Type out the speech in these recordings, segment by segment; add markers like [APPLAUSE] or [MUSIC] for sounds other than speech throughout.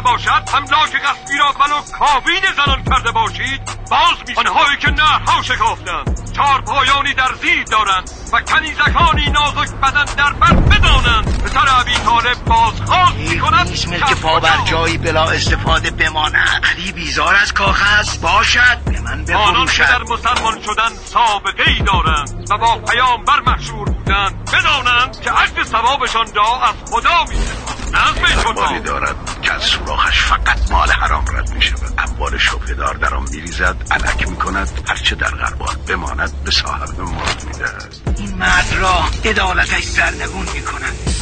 باشد املاک غصبی را بلو کابین زنان کرده باشید باز می آنهایی که نهرها شکافتند چهار پایانی در زیر دارند و کنیزکانی نازک بدن در بر بدانند. پسر ابی طالب بازخواست می‌کند ملک پا بر جایی بلا استفاده بماند. علی بیزار از کاغذ باشد. به من آنان که در بفروشد مسلمان شدن سابقه ای دارند و با پیامبر مشهور بودند بدانند که عجل ثوابشان را از خدا می الله دارد که از سوراخش فقط مال حرام رد می شود اموال شبهدار در آن میریزد علک می کند هرچه در غربات بماند به صاحب مرد می دهد این مرد را عدالتش سرنگون می کند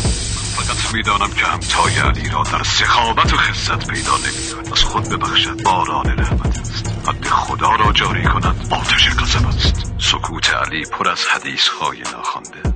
فقط می‌دانم که همتای علی را در سخاوت و خصت پیدا نمی از خود ببخشد باران رحمت است. حد خدا را جاری کند آتش قذب است. سکوت علی پر از حدیث های ناخوانده.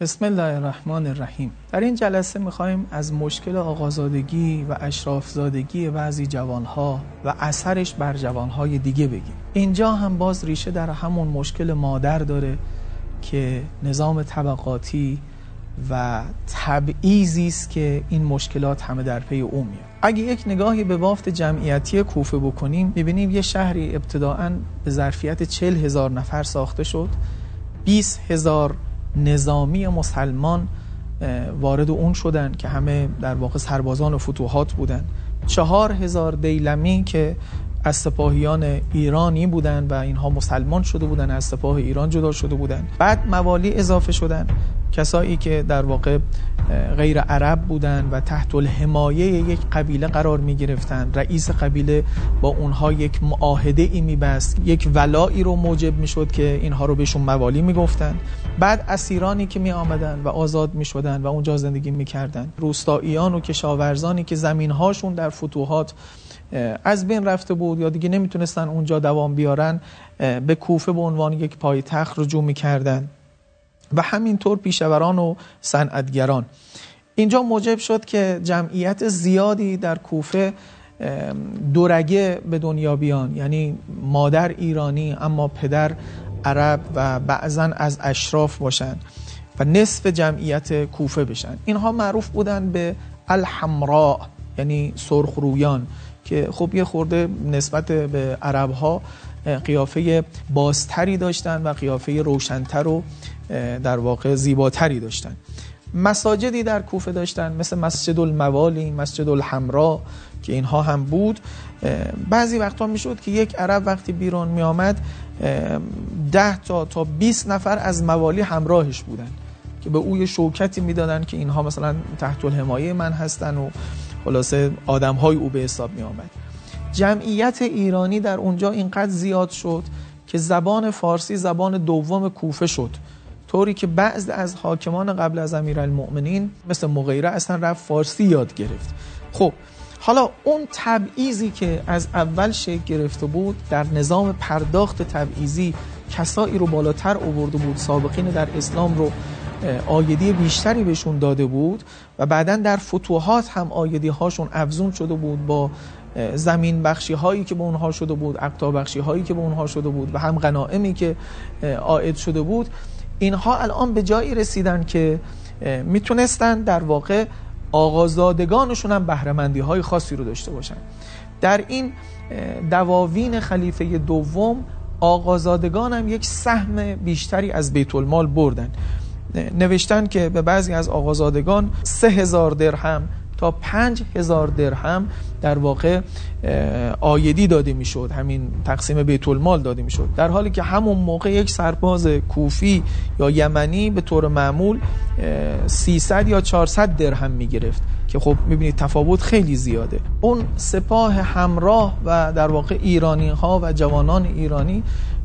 بسم الله الرحمن الرحیم. در این جلسه می‌خوایم از مشکل آقازادگی و اشرافزادگی بعضی جوانها و اثرش بر جوانهای دیگه بگیم. اینجا هم باز ریشه در همون مشکل مادر داره که نظام طبقاتی و تبعیضی است که این مشکلات همه در پی او میاد. اگه یک نگاهی به بافت جمعیتی کوفه بکنیم می‌بینیم یه شهری ابتداعا به ظرفیت چل هزار نفر ساخته شد 20 هزار نظامی مسلمان وارد اون شدن که همه در واقع سربازان و فتوحات بودن. چهار هزار دیلمی که از سپاهیان ایرانی بودن و اینها مسلمان شده بودن از سپاه ایران جدا شده بودن. بعد موالی اضافه شدن. کسایی که در واقع غیر عرب بودن و تحت الحمایه یک قبیله قرار می گرفتن. رئیس قبیله با اونها یک معاهده ای می بست. یک ولایی رو موجب می شد که اینها رو بهشون موالی می گفتن. بعد اسیرانی که می آمدن و آزاد می شدن و اونجا زندگی می کردن. روستاییان و کشاورزانی که زمین هاشون در فتوحات از بین رفته بود یا دیگه نمی‌تونستن اونجا دوام بیارن به کوفه به عنوان یک پایتخت رجوع می‌کردن. و همینطور پیشوران و صنعتگران. اینجا موجب شد که جمعیت زیادی در کوفه دورگه به دنیا بیان. یعنی مادر ایرانی اما پدر عرب و بعضا از اشراف باشن و نصف جمعیت کوفه بشن. اینها معروف بودن به الحمراء یعنی سرخرویان. که خب یه خورده نسبت به عرب ها قیافه بازتری داشتن و قیافه روشنتر و در واقع زیباتری داشتن. مساجدی در کوفه داشتن مثل مسجد الموالی مسجد الحمرا که اینها هم بود. بعضی وقتا می‌شد که یک عرب وقتی بیرون می آمد ده تا تا 20 نفر از موالی همراهش بودن که به او یه شوکتی می‌دادن که اینها مثلا تحت الحمایه من هستن و خلاصه آدم های او به حساب می آمد جمعیت ایرانی در اونجا اینقدر زیاد شد که زبان فارسی زبان دوم کوفه شد طوری که بعض از حاکمان قبل از امیرالمؤمنین مثل مغیره اصلا رفت فارسی یاد گرفت. خب حالا اون تبعیضی که از اول شکل گرفته بود در نظام پرداخت تبعیضی کسایی رو بالاتر آورده بود سابقین در اسلام رو آیدی بیشتری بهشون داده بود. و بعدا در فتوحات هم آیدی هاشون افزون شده بود با زمین بخشی هایی که به اونها شده بود اقطاع بخشی هایی که به اونها شده بود و هم غنائمی که عائد شده بود. اینها الان به جایی رسیدن که می‌تونستن در واقع آغازادگانشون هم بهرهمندی های خاصی رو داشته باشن. در این دواوین خلیفه دوم آقازادگان هم یک سهم بیشتری از بیت المال بردن. نوشتن که به بعضی از آقازادگان سه هزار درهم تا پنج هزار درهم در واقع آیدی داده می‌شد. همین تقسیم بیت المال داده می‌شد. در حالی که همون موقع یک سرباز کوفی یا یمنی به طور معمول اه، 300 یا 400 درهم می‌گرفت که خب می‌بینید تفاوت خیلی زیاده. اون سپاه همراه و در واقع ایرانی ها و جوانان ایرانی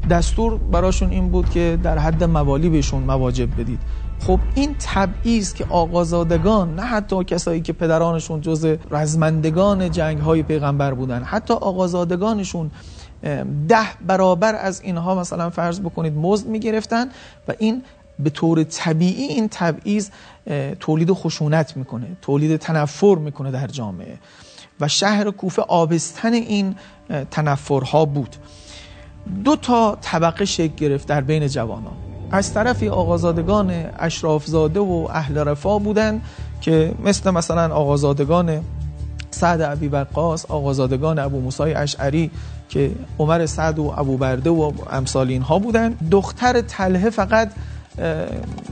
دستور براشون این بود که در حد موالی بهشون مواجب بدید. خب این تبعیض که آقازادگان نه حتی کسایی که پدرانشون جز رزمندگان جنگ های پیغمبر بودن حتی آقازادگانشون ده برابر از اینها مثلا فرض بکنید مزد می‌گرفتن و این به طور طبیعی این تبعیض تولید خشونت می‌کنه تولید تنفر می‌کنه در جامعه. و شهر کوفه آبستن این تنفرها بود. دو تا طبقه شکل گرفت در بین جوانان. از طرفی آقازادگان اشرافزاده و اهل رفا بودن که مثل مثلا آقازادگان سعد عبی وقاص آقازادگان ابو موسی اشعری که عمر سعد و ابو برده و امثال اینها بودن دختر تله فقط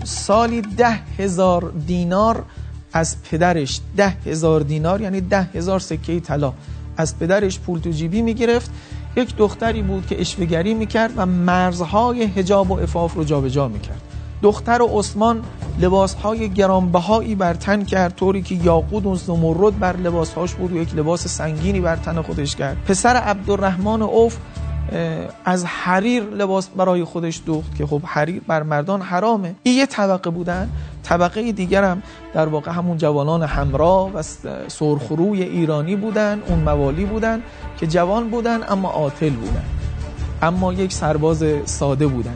سالی ده هزار دینار از پدرش. ده هزار دینار یعنی ده هزار سکه طلا از پدرش پول تو جیبی می‌گرفت. یک دختری بود که اشوگری می‌کرد و مرزهای هجاب و افاف رو جابجا می‌کرد. دختر عثمان لباسهای گرانبهایی بر تن کرد طوری که یاقود و زمرد بر لباسهاش بود و یک لباس سنگینی بر تن خودش کرد. پسر عبدالرحمن اوف از حریر لباس برای خودش دوخت که خب حریر بر مردان حرامه. این یه طبقه بودن. طبقه دیگر هم در واقع همون جوانان همراه و سرخروی ایرانی بودن اون موالی بودن که جوان بودن اما عاطل بودن. اما یک سرباز ساده بودن.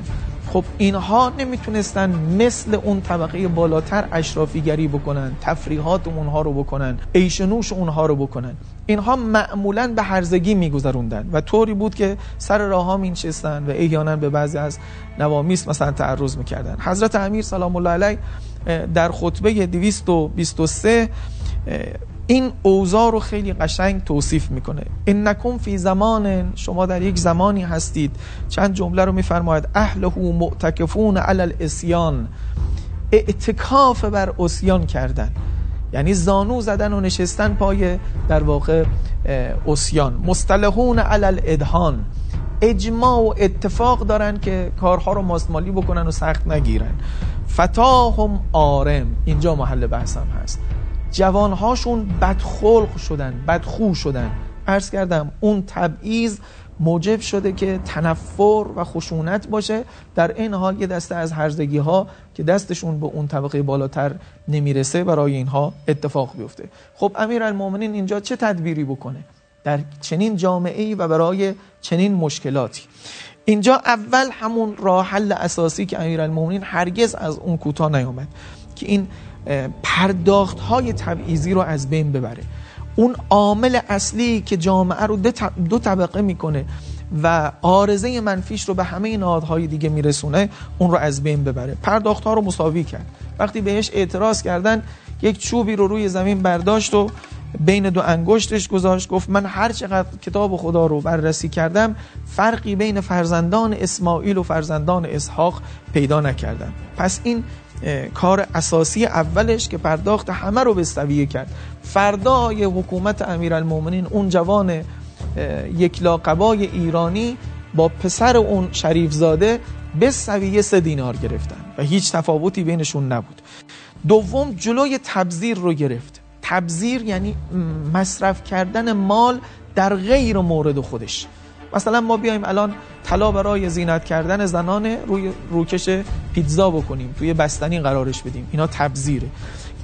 خب اینها نمی‌تونستن مثل اون طبقه بالاتر اشرافیگری بکنن تفریحات اونها رو بکنن ایشنوش اونها رو بکنن. اینها معمولا به هرزگی میگذروندن و طوری بود که سر راه ها مینشستن و احیانا به بعضی از نوامیس مثلا تعرض می‌کردن. حضرت امیر سلام الله علیه در خطبه 223 این اوضاع رو خیلی قشنگ توصیف می‌کنه. انکم فی زمان شما در یک زمانی هستید. چند جمله رو میفرماید. اهله معتکفون علی الاسیان. اعتکاف بر اسیان کردن. یعنی زانو زدن و نشستن پای در واقع اسیان. مصطلحون علی الادهان. اجماع و اتفاق دارن که کارها رو ماستمالی بکنن و سخت نگیرن. فتاهم آرم. اینجا محل بحثم هست. جوانهاشون بدخلق شدن بدخو شدن. عرض کردم اون تبعیض موجب شده که تنفر و خشونت باشه. در این حال یه دسته از هرزگی ها که دستشون به اون طبقه بالاتر نمی‌رسه برای اینها اتفاق بیفته. خب امیر المومنین اینجا چه تدبیری بکنه؟ در چنین جامعه ای و برای چنین مشکلاتی. اینجا اول همون راه حل اساسی که امیر المومنین هرگز از اون کوتاه نیامد که این پرداخت های تبعیضی رو از بین ببره. اون عامل اصلی که جامعه رو دو طبقه می‌کنه و آرزه منفیش رو به همه نهادهای دیگه میرسونه اون رو از بین ببره. پرداخت ها رو مساوی کرد. وقتی بهش اعتراض کردن یک چوبی رو روی زمین برداشت و بین دو انگشتش گذاشت گفت من هر چقدر کتاب خدا رو بررسی کردم فرقی بین فرزندان اسماعیل و فرزندان اسحاق پیدا نکردم. پس این کار اساسی اولش که پرداخت همه رو بستویه کرد. فردای حکومت امیرالمومنین اون جوان یک لاقبای ایرانی با پسر اون شریف زاده به سویه سه دینار گرفتن و هیچ تفاوتی بینشون نبود. دوم جلوی تبذیر رو گرفت. تبذیر یعنی مصرف کردن مال در غیر مورد خودش. مثلا ما بیایم الان طلا برای زینت کردن زنان روی روکش پیتزا بکنیم توی بستنی قرارش بدیم. اینا تبذیره.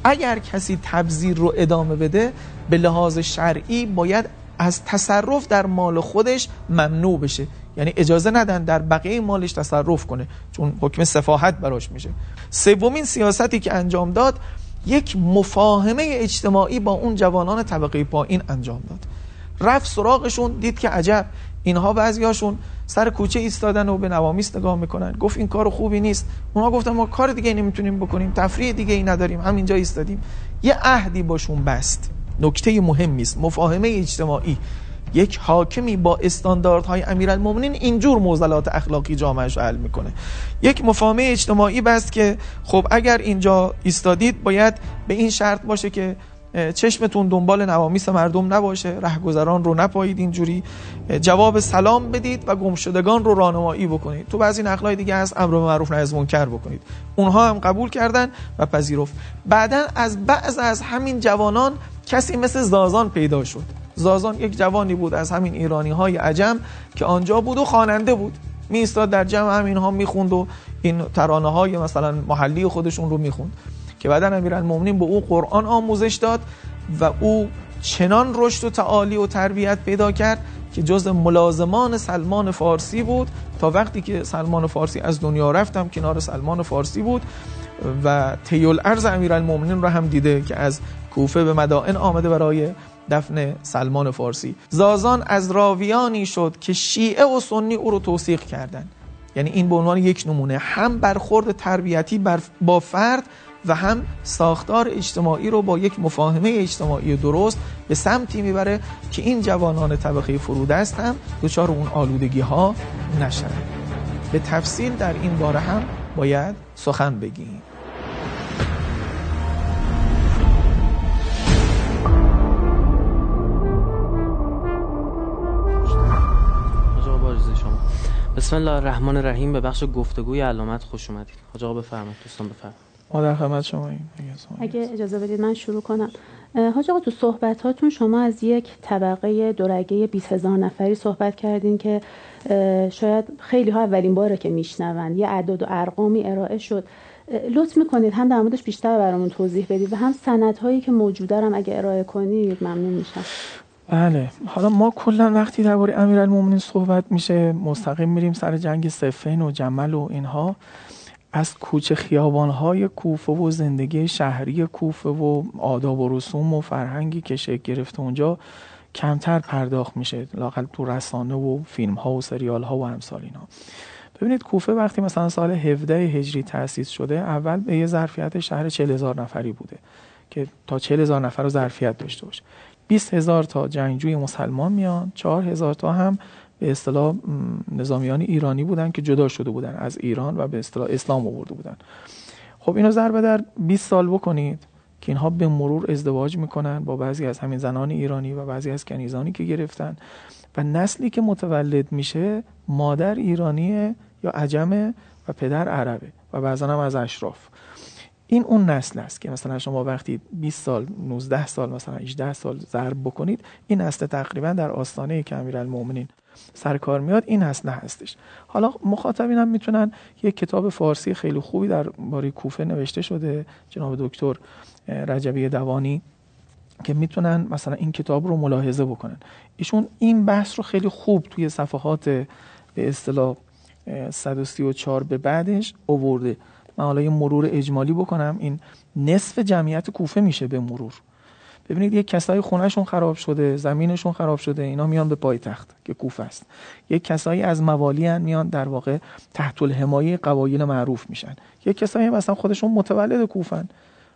اگر کسی تبذیر رو ادامه بده به لحاظ شرعی باید از تصرف در مال خودش ممنوع بشه. یعنی اجازه ندن در بقیه مالش تصرف کنه چون حکم سفاحت براش میشه. سومین سیاستی که انجام داد یک مفاهمه اجتماعی با اون جوانان طبقه پایین انجام داد. رفت سراغشون دید که عجب اینها بعضیاشون سر کوچه ایستادن و به نوامیس نگاه می‌کنن. گفت این کار خوبی نیست. اونها گفتن ما کار دیگه نمی‌تونیم بکنیم تفریح دیگه ای نداریم همینجا ایستادیم. یه عهدی باشون بست. نکته مهمی است مفاهمه اجتماعی. یک حاکمی با استانداردهای امیرالمومنین اینجور موزلات اخلاقی جامعهش حل می‌کنه. یک مفاهمه اجتماعی بست که خب اگر اینجا ایستادید باید به این شرط باشه که چشمتون دنبال نوامیس مردم نباشه رهگذران رو نپایید اینجوری. جواب سلام بدید و گمشدگان رو راهنمایی بکنید. تو بعضی نقلای دیگه هست امر معروف نهی از منکر بکنید. اونها هم قبول کردن و پذیرفت. بعدا از بعض از همین جوانان کسی مثل زازان پیدا شد. زازان یک جوانی بود از همین ایرانی های عجم که آنجا بود و خواننده بود. می در جمع همین ها می‌خوند و این ترانه های مثلا محلی خودشون رو می‌خوند که بعدا امیرالمومنین به او قرآن آموزش داد و او چنان رشد و تعالی و تربیت پیدا کرد که جز ملازمان سلمان فارسی بود. تا وقتی که سلمان فارسی از دنیا رفتم کنار سلمان فارسی بود و تیول ارز امیرالمومنین رو هم دیده که از کوفه به مدائن آمده برای دفن سلمان فارسی. زازان از راویانی شد که شیعه و سنی او رو توصیق کردند یعنی این به عنوان یک نمونه هم برخورد تربیتی با فرد و هم ساختار اجتماعی رو با یک مفاهمه اجتماعی درست به سمتی می‌بره که این جوانان طبقه فرودست هم دچار اون آلودگی ها نشن. به تفصیل در این باره هم باید سخن بگیم. بسم الله الرحمن الرحیم. به بخش گفتگوی علامت خوش اومدید. حاج آقا بفرمایید. دوستان بفرمایید. ما در خدمت شما اگه اجازه بدید من شروع کنم. حاج آقا تو صحبت هاتون شما از یک طبقه دورگه 20 هزار نفری صحبت کردین که شاید خیلی ها اولین باره که میشنون یه اعداد و ارقامی ارائه شد. لطف می‌کنید هم در موردش بیشتر برامون توضیح بدید و هم سند هایی که موجوده هم اگه ارائه کنید ممنون میشم. بله. حالا ما کلا وقتی درباره امیرالمومنین صحبت میشه مستقیم میریم سر جنگ سفین و جمل و اینها. از کوچه خیابانهای کوفه و زندگی شهری کوفه و آداب و رسوم و فرهنگی که شکل گرفته اونجا کمتر پرداخت میشه. لاقل تو رسانه و فیلم ها و سریال ها و امثال اینا. ببینید کوفه وقتی مثلا سال 17 هجری تأسیس شده اول به یه ظرفیت شهر 40 هزار نفری بوده که تا 40 هزار نفر رو ظرفیت داشته باشه. 20 هزار تا جنگجوی مسلمان میان 4 هزار تا هم به اصطلاح نظامیان ایرانی بودن که جدا شده بودن از ایران و به اصطلاح اسلام آورده بودن. خب اینو ضربه در 20 سال بکنید که اینها به مرور ازدواج می‌کنن با بعضی از همین زنان ایرانی و بعضی از کنیزانی که گرفتن و نسلی که متولد میشه مادر ایرانیه یا عجمه و پدر عربه و بعضا هم از اشراف. این اون نسل است که مثلا شما وقتی 20 سال 19 سال مثلا 18 سال ضرب بکنید این نسل تقریبا در آستانه که امیرالمومنین سرکار میاد. این نسل هستش. حالا مخاطبین هم می‌تونن یک کتاب فارسی خیلی خوبی در باری کوفه نوشته شده جناب دکتر رجبی دوانی که می‌تونن مثلا این کتاب رو ملاحظه بکنن. ایشون این بحث رو خیلی خوب توی صفحات به اصطلاح 134 به بعدش اوورده من حالا یه مرور اجمالی بکنم. این نصف جمعیت کوفه میشه به مرور. ببینید یک کسایی خونهشون خراب شده زمینشون خراب شده اینا میان به پایتخت که کوفه است. یک کسایی از موالی هن میان در واقع تحت الحمایه قبایل معروف میشن. یک کسایی مثلا خودشون متولد کوفن.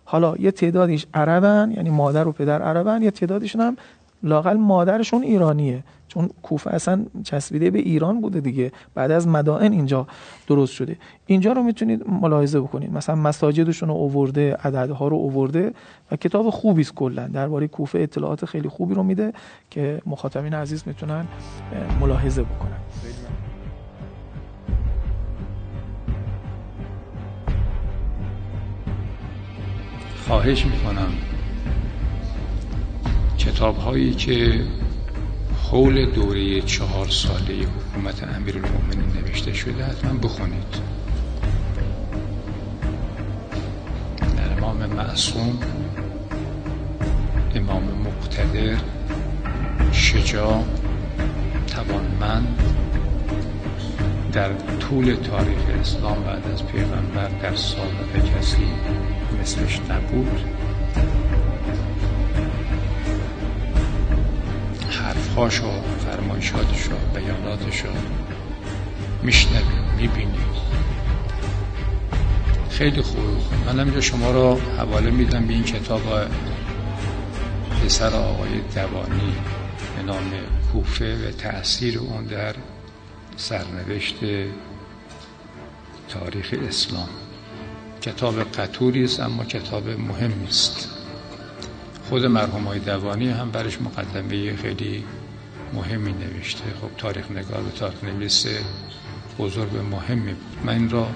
حالا یه تعدادیش عربن یعنی مادر و پدر عربن یه تعدادیشون هم لاقل مادرشون ایرانیه. چون کوفه اصلا چسبیده به ایران بوده دیگه. بعد از مدائن اینجا درست شده. اینجا رو می‌تونید ملاحظه بکنید. مثلا مساجدشون رو اوورده عددها رو اوورده و کتاب خوبی است کلا. درباره کوفه اطلاعات خیلی خوبی رو میده که مخاطبین عزیز می‌تونن ملاحظه بکنن. خواهش می‌کنم. کتاب هایی که حول دوره چهار ساله حکومت امیر نوشته شده حتما بخونید. در امام معصوم امام مقتدر شجاع توانمند در طول تاریخ اسلام بعد از پیغمبر در سابقه کسی مثلش نبود. حرفهاش و فرمایشاتش و بیاناتش رو میشنویم می‌بینیم خیلی خوب. من اینجا شما رو حواله میدم به این کتاب پسر آقای دوانی به نام کوفه و تأثیر اون در سرنوشت تاریخ اسلام. کتاب قطوری است اما کتاب مهمی است. خود مرحوم های دوانی هم برش مقدمه خیلی مهمی نوشته. خب تاریخ نگار و تاریخ نویس بزرگ مهمی بود. من این را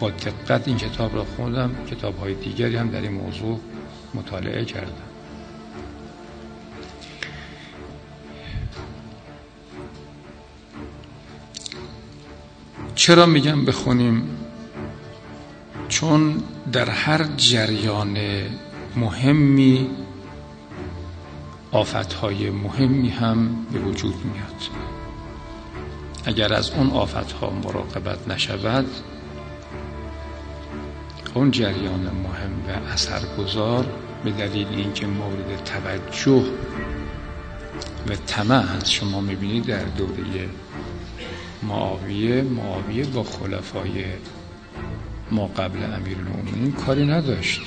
با دقت این کتاب را خوندم. کتاب های دیگری هم در این موضوع مطالعه کردم. چرا میگم بخونیم؟ چون در هر جریان مهمی آفتهای مهمی هم به وجود میاد. اگر از اون آفتها مراقبت نشود اون جریان مهم و اثرگذار به دلیل اینکه مورد توجه و طمع هست شما می‌بینید در دوره معاویه معاویه با خلفای ما قبل امیر کاری نداشت.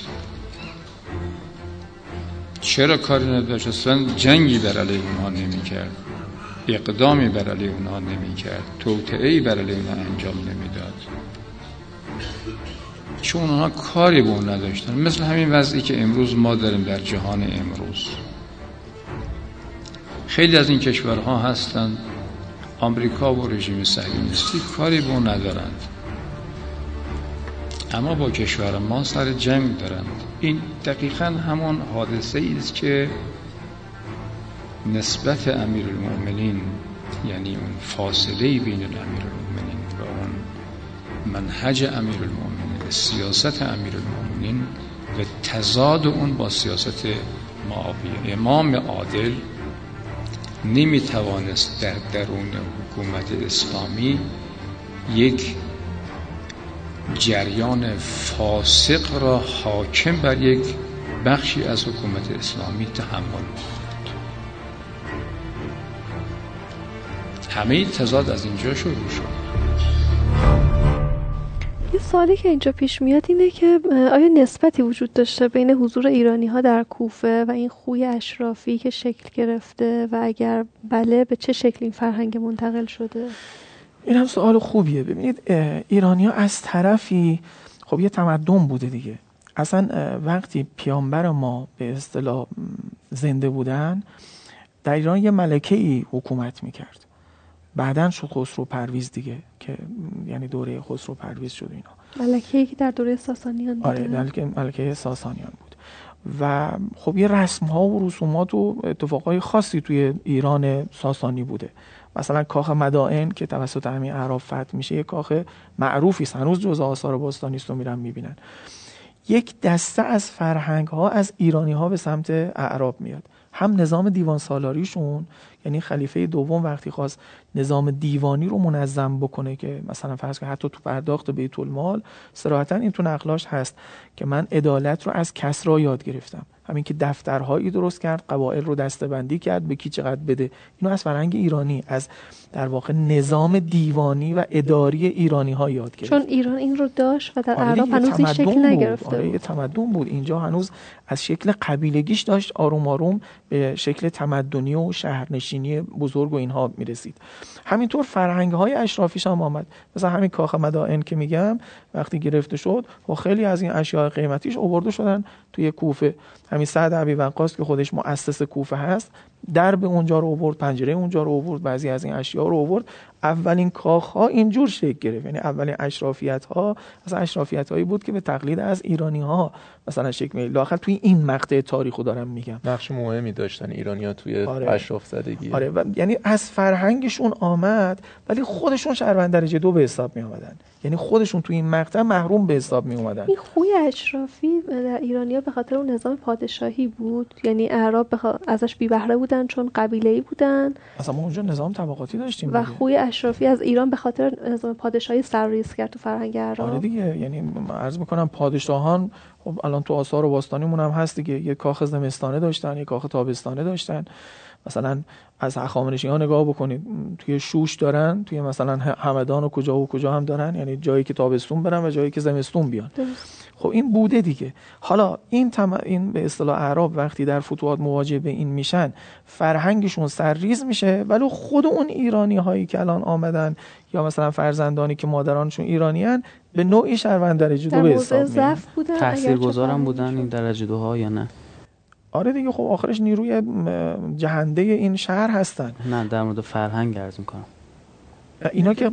چرا کاری نداشت؟ اصلا جنگی بر علیه اونها نمی کرد اقدامی بر علیه اونها نمی کرد توطعه بر علیه اونها انجام نمی‌داد. چون اونها کاری به اون نداشتن. مثل همین وضعی که امروز ما داریم در جهان امروز. خیلی از این کشورها هستند آمریکا و رژیم صهیونیستی کاری به اون ندارند. اما با کشور ما سر جنگ دارند. این دقیقا همون حادثه است که نسبت امیر المؤمنین یعنی اون فاصله بین امیر المؤمنین و اون منهج امیر المؤمنین سیاست امیر المؤمنین و تضاد اون با سیاست معاویه امام عادل نمی توانست در درون حکومت اسلامی یک جریان فاسق را حاکم بر یک بخشی از حکومت اسلامی تحمل کنند همه تضاد از اینجا شروع شد. یه سوالی که اینجا پیش میاد اینه که آیا نسبتی وجود داشته بین حضور ایرانی ها در کوفه و این خوی اشرافی که شکل گرفته و اگر بله به چه شکل این فرهنگ منتقل شده؟ این هم سوال خوبیه. ببینید ایرانی ها از طرفی خب یه تمدن بوده دیگه. اصلا وقتی پیامبر ما به اصطلاح زنده بودن در ایران یه ملکه ای حکومت می‌کرد. بعدا شد خسرو پرویز دیگه که یعنی دوره خسرو پرویز شد اینا. ملکه ای که در دوره ساسانیان آره ملکه, ملکه ساسانیان بود. و خب یه رسم ها و رسومات و اتفاقای خاصی توی ایران ساسانی بوده. مثلا کاخ مدائن که توسط همین اعراب فتح میشه یه کاخ معروفی است. هنوز جزء آثار باستانی است و میرن می‌بینن. یک دسته از فرهنگ ها از ایرانی ها به سمت اعراب میاد. هم نظام دیوان سالاریشون یعنی خلیفه دوم وقتی خواست نظام دیوانی رو منظم بکنه که مثلا فرض کنید حتی تو پرداخت بیت المال صراحتا این تو نقلاش هست که من عدالت رو از کسرا یاد گرفتم. همین که دفترهایی درست کرد قبایل رو دستبندی کرد به کی چقدر بده. اینو از فرهنگ ایرانی از در واقع نظام دیوانی و اداری ایرانی ها یاد گرفت. چون ایران این رو داشت و در آره هنوز این شکل نگرفته آره یه تمدن بود. اینجا هنوز از شکل قبیلگیش داشت آروم آروم به شکل تمدنی و شهرنشینی بزرگ و اینها می‌رسید. همینطور فرهنگ های اشرافیش هم آمد. مثلا همین کاخ مدائن که میگم وقتی گرفته شد و خیلی از این اشیاء قیمتیش آورده شدن توی کوفه. همین سعد ابی وقاص که خودش مؤسس کوفه هست درب اونجا رو آورد پنجره اونجا رو آورد بعضی از این اشیاء رو آورد. اولین کاخ ها اینجور شکل گرفت. یعنی اولین اشرافیت ها از اشرافیت هایی بود که به تقلید از ایرانی ها مثلا شکل می لاخر توی این مقطع تاریخو دارم میگم. نقش مهمی داشتن ایرانی ها توی آره. اشراف زدگی. آره. و یعنی از فرهنگشون آمد ولی خودشون شهروند درجه دو به حساب می آمدن یعنی خودشون توی این مقطع محروم به حساب می اومدن این خوی اشرافی در ایرانیا به خاطر اون نظام پادشاهی بود؟ یعنی اعراب بخ... ازش بی بهره بودن چون قبیله ای بودن. اصلا ما اونجا نظام طبقاتی داشتیم و خوی اشرافی از ایران به خاطر نظام پادشاهی سرریز کرد تو فرهنگ اعراب آره دیگه یعنی عرض می‌کنم پادشاهان خب الان تو آثار و باستانیمون هم هست دیگه. یه کاخ زمستانه داشتن یه کاخ تابستانه داشتن. مثلا از هخامنشی ها نگاه بکنید. توی شوش دارن توی مثلا همدان و کجا و کجا هم دارن. یعنی جایی که تابستون برن و جایی که زمستون بیان. خب این بوده دیگه. حالا این تم... این به اصطلاح اعراب وقتی در فتوحات مواجه به این میشن فرهنگشون سرریز میشه ولی خود اون ایرانی هایی که الان آمدن یا مثلا فرزندانی که مادرانشون ایرانیان به نوعی شهروند درجه دو به حساب بودن تاثیرگذارم بودن این درجه دوها یا نه؟ آره دیگه خب آخرش نیروی جهنده این شهر هستن. نه در مورد فرهنگ عرض می‌کنم. اینا که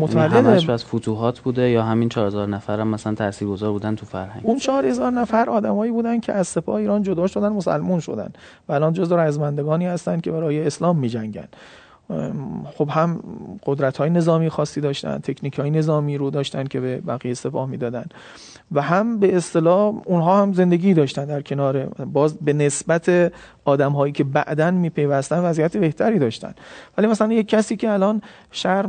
متولد همش از فتوحات بوده یا همین 4000 نفر هم مثلا تاثیرگذار بودن تو فرهنگ. اون 4000 نفر آدمایی بودن که از سپاه ایران جدا شدن مسلمون شدن. و الان جزو رزمندگانی هستن که برای اسلام میجنگن. خب هم قدرت های نظامی خاصی داشتن تکنیک های نظامی رو داشتن که به بقیه سپاه می‌دادن. و هم به اصطلاح اونها هم زندگی داشتن در کنار باز به نسبت آدم هایی که بعدا میپیوستن وضعیت بهتری داشتن. ولی مثلا یک کسی که الان شهر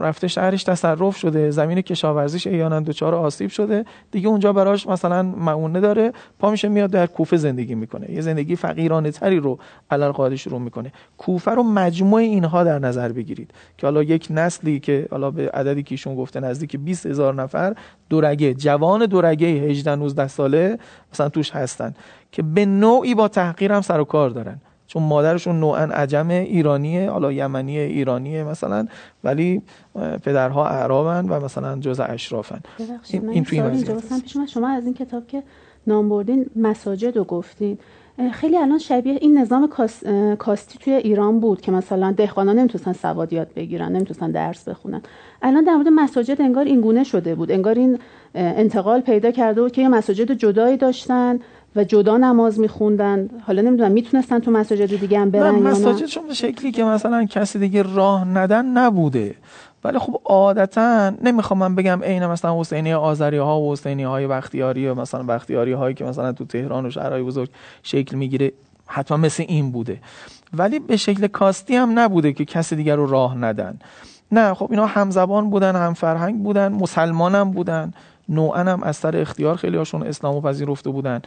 رفته شهرش تصرف شده زمین کشاورزیش ایانا دچار آسیب شده دیگه اونجا براش مثلا معونه داره پا میشه میاد در کوفه زندگی می‌کنه. یه زندگی فقیرانه تری رو علل شروع می‌کنه. کوفه رو مجموع اینها در نظر بگیرید که حالا یک نسلی که حالا به عددی که ایشون گفته نزدیک 20 هزار نفر دورگه جوان دورگه 18 19 ساله مثلا توش هستن. که به نوعی با تحقیر هم سر و کار دارن. چون مادرشون نوعا عجم ایرانیه حالا یمنی ایرانیه مثلا ولی پدرها اعرابن و مثلا جز اشرافن. این, این توی شما از این کتاب که نام بردین مساجد رو گفتین. خیلی الان شبیه این نظام کاستی توی ایران بود که مثلا دهقانا نمی‌تونستن سواد یاد بگیرن نمی‌تونستن درس بخونن. الان در مورد مساجد انگار این گونه شده بود. انگار این انتقال پیدا کرده بود که یه مساجد جدایی داشتن. و جدا نماز میخوندن. حالا نمی‌دونم می‌تونستن تو مساجد دیگه هم برن مساجد شما شکلی که مثلا کسی دیگه راه ندن نبوده. ولی خب عادتا نمی‌خوام من بگم عین مثلا حسینی آذری ها و حسینی های بختیاری و مثلا بختیاری هایی که مثلا تو تهران و شهرهای بزرگ شکل می‌گیره حتما مثل این بوده. ولی به شکل کاستی هم نبوده که کسی دیگر رو راه ندن. نه خب اینا همزبان بودن هم فرهنگ بودن مسلمان هم بودن. نوعا هم از سر اختیار خیلی هاشون اسلام و پذیرفته بودن.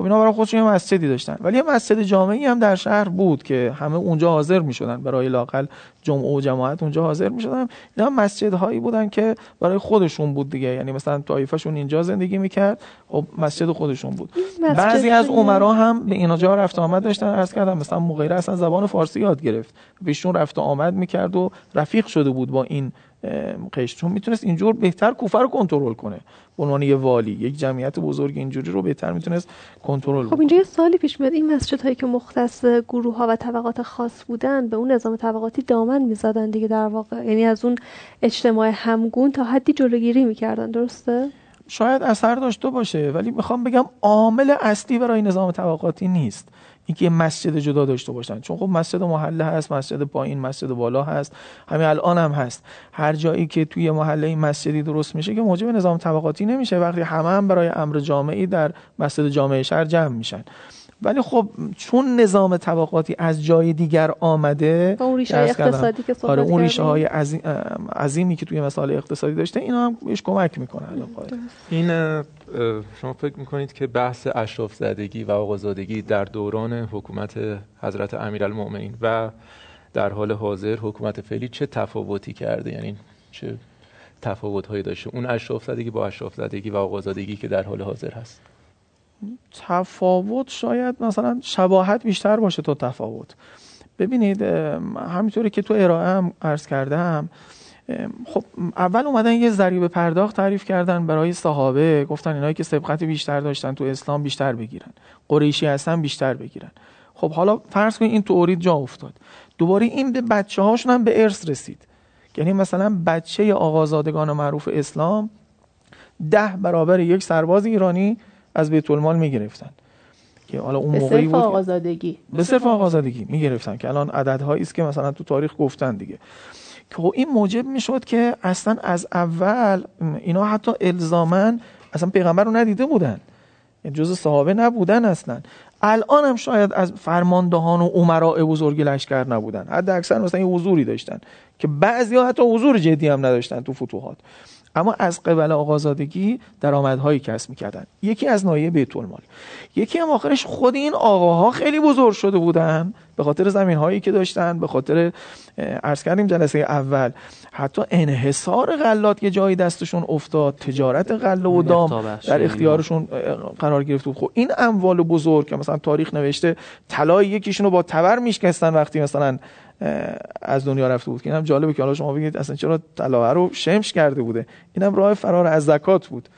خب اینا برای خودشون یه مسجدی داشتن. ولی یه مسجد جامعی هم در شهر بود که همه اونجا حاضر می شدن برای لاقل جمعه و جماعت اونجا حاضر می شدن اینا مسجد هایی بودن که برای خودشون بود دیگه. یعنی مثلا طایفشون اینجا زندگی می‌کرد خب مسجد خودشون بود. بعضی از عمرا هم به اینا جا رفت آمد داشتن عرض کردم. مثلا مغیره اصلا زبان فارسی یاد گرفت. بیشون رفت و آمد می‌کرد و رفیق شده بود با این قشر. چون می‌تونست اینجور بهتر کوفه رو کنترل کنه. به عنوان یه والی یک جمعیت بزرگ اینجوری رو بهتر می‌تونست کنترل خب اینجا یه سالی پیش میاد. این مسجد هایی که مختص گروه ها و طبقات خاص بودن به اون نظام طبقاتی دامن می‌زدن دیگه در واقع؟ یعنی از اون اجتماع همگون تا حدی جلوگیری می‌کردن. درسته؟ شاید اثر داشته باشه ولی می‌خوام بگم عامل اصلی برای نظام طبقاتی نیست. اینکه یه مسجد جدا داشته باشن. چون خب مسجد محله هست مسجد پایین مسجد بالا هست. همین الان هم هست. هر جایی که توی محله این مسجدی درست میشه که موجب نظام طبقاتی نمیشه. وقتی همه هم برای امر جامعی در مسجد جامعه شهر جمع میشن. ولی خب چون نظام طبقاتی از جای دیگر آمده اون ریشه اقتصادی که آره اون ریشه های عظیمی که توی مسائل اقتصادی داشته اینا هم بهش کمک می‌کنه این شما فکر می‌کنید که بحث اشراف زدگی و آقازادگی در دوران حکومت حضرت امیرالمؤمنین و در حال حاضر حکومت فعلی چه تفاوتی کرده؟ یعنی چه تفاوت هایی داشته؟ اون اشراف زدگی با اشراف زدگی و آقازادگی که در حال حاضر هست. تفاوت شاید مثلا شباهت بیشتر باشه تا تفاوت. ببینید همینطوری که تو ارائه هم عرض کردم خب اول اومدن یه ضریب پرداخت تعریف کردن برای صحابه گفتن اینایی که سبقت بیشتر داشتن تو اسلام بیشتر بگیرن. قریشی هستن بیشتر بگیرن. خب حالا فرض کنید این تورید جا افتاد. دوباره این به بچه هاشون هم به ارث رسید. یعنی مثلا بچه آقازادگان معروف اسلام ده برابر یک سرباز ایرانی از بیت المال می‌گرفتن. که حالا اون موقعی بود آقازادگی. به صرف آقازادگی می‌گرفتن که الان عددهایی است که مثلا تو تاریخ گفتن دیگه. خب این موجب می‌شد که اصلا از اول اینا حتی الزامن اصلا پیغمبر رو ندیده بودن. یعنی جز صحابه نبودن اصلا. الان هم شاید از فرماندهان و عمراء بزرگ لشکر نبودن. حد اکثر مثلا یه حضوری داشتن که بعضی ها حتی حضور جدی هم نداشتن تو فتوحات. اما از قبل آقازادگی درآمدهایی کسب می‌کردن. یکی از نایه بیت المال. یکی هم آخرش خود این آقاها خیلی بزرگ شده بودن. به خاطر زمین هایی که داشتن به خاطر عرض کردیم جلسه اول حتی انحصار غلات یه جایی دستشون افتاد تجارت غله و دام در اختیارشون قرار گرفت. خب این اموال بزرگ که مثلا تاریخ نوشته طلای یکیشون رو با تبر میشکستن وقتی مثلا از دنیا رفته بود که اینم جالبه که حالا شما بگید اصلا چرا طلا رو شمش کرده بوده؟ اینم راه فرار از زکات بود.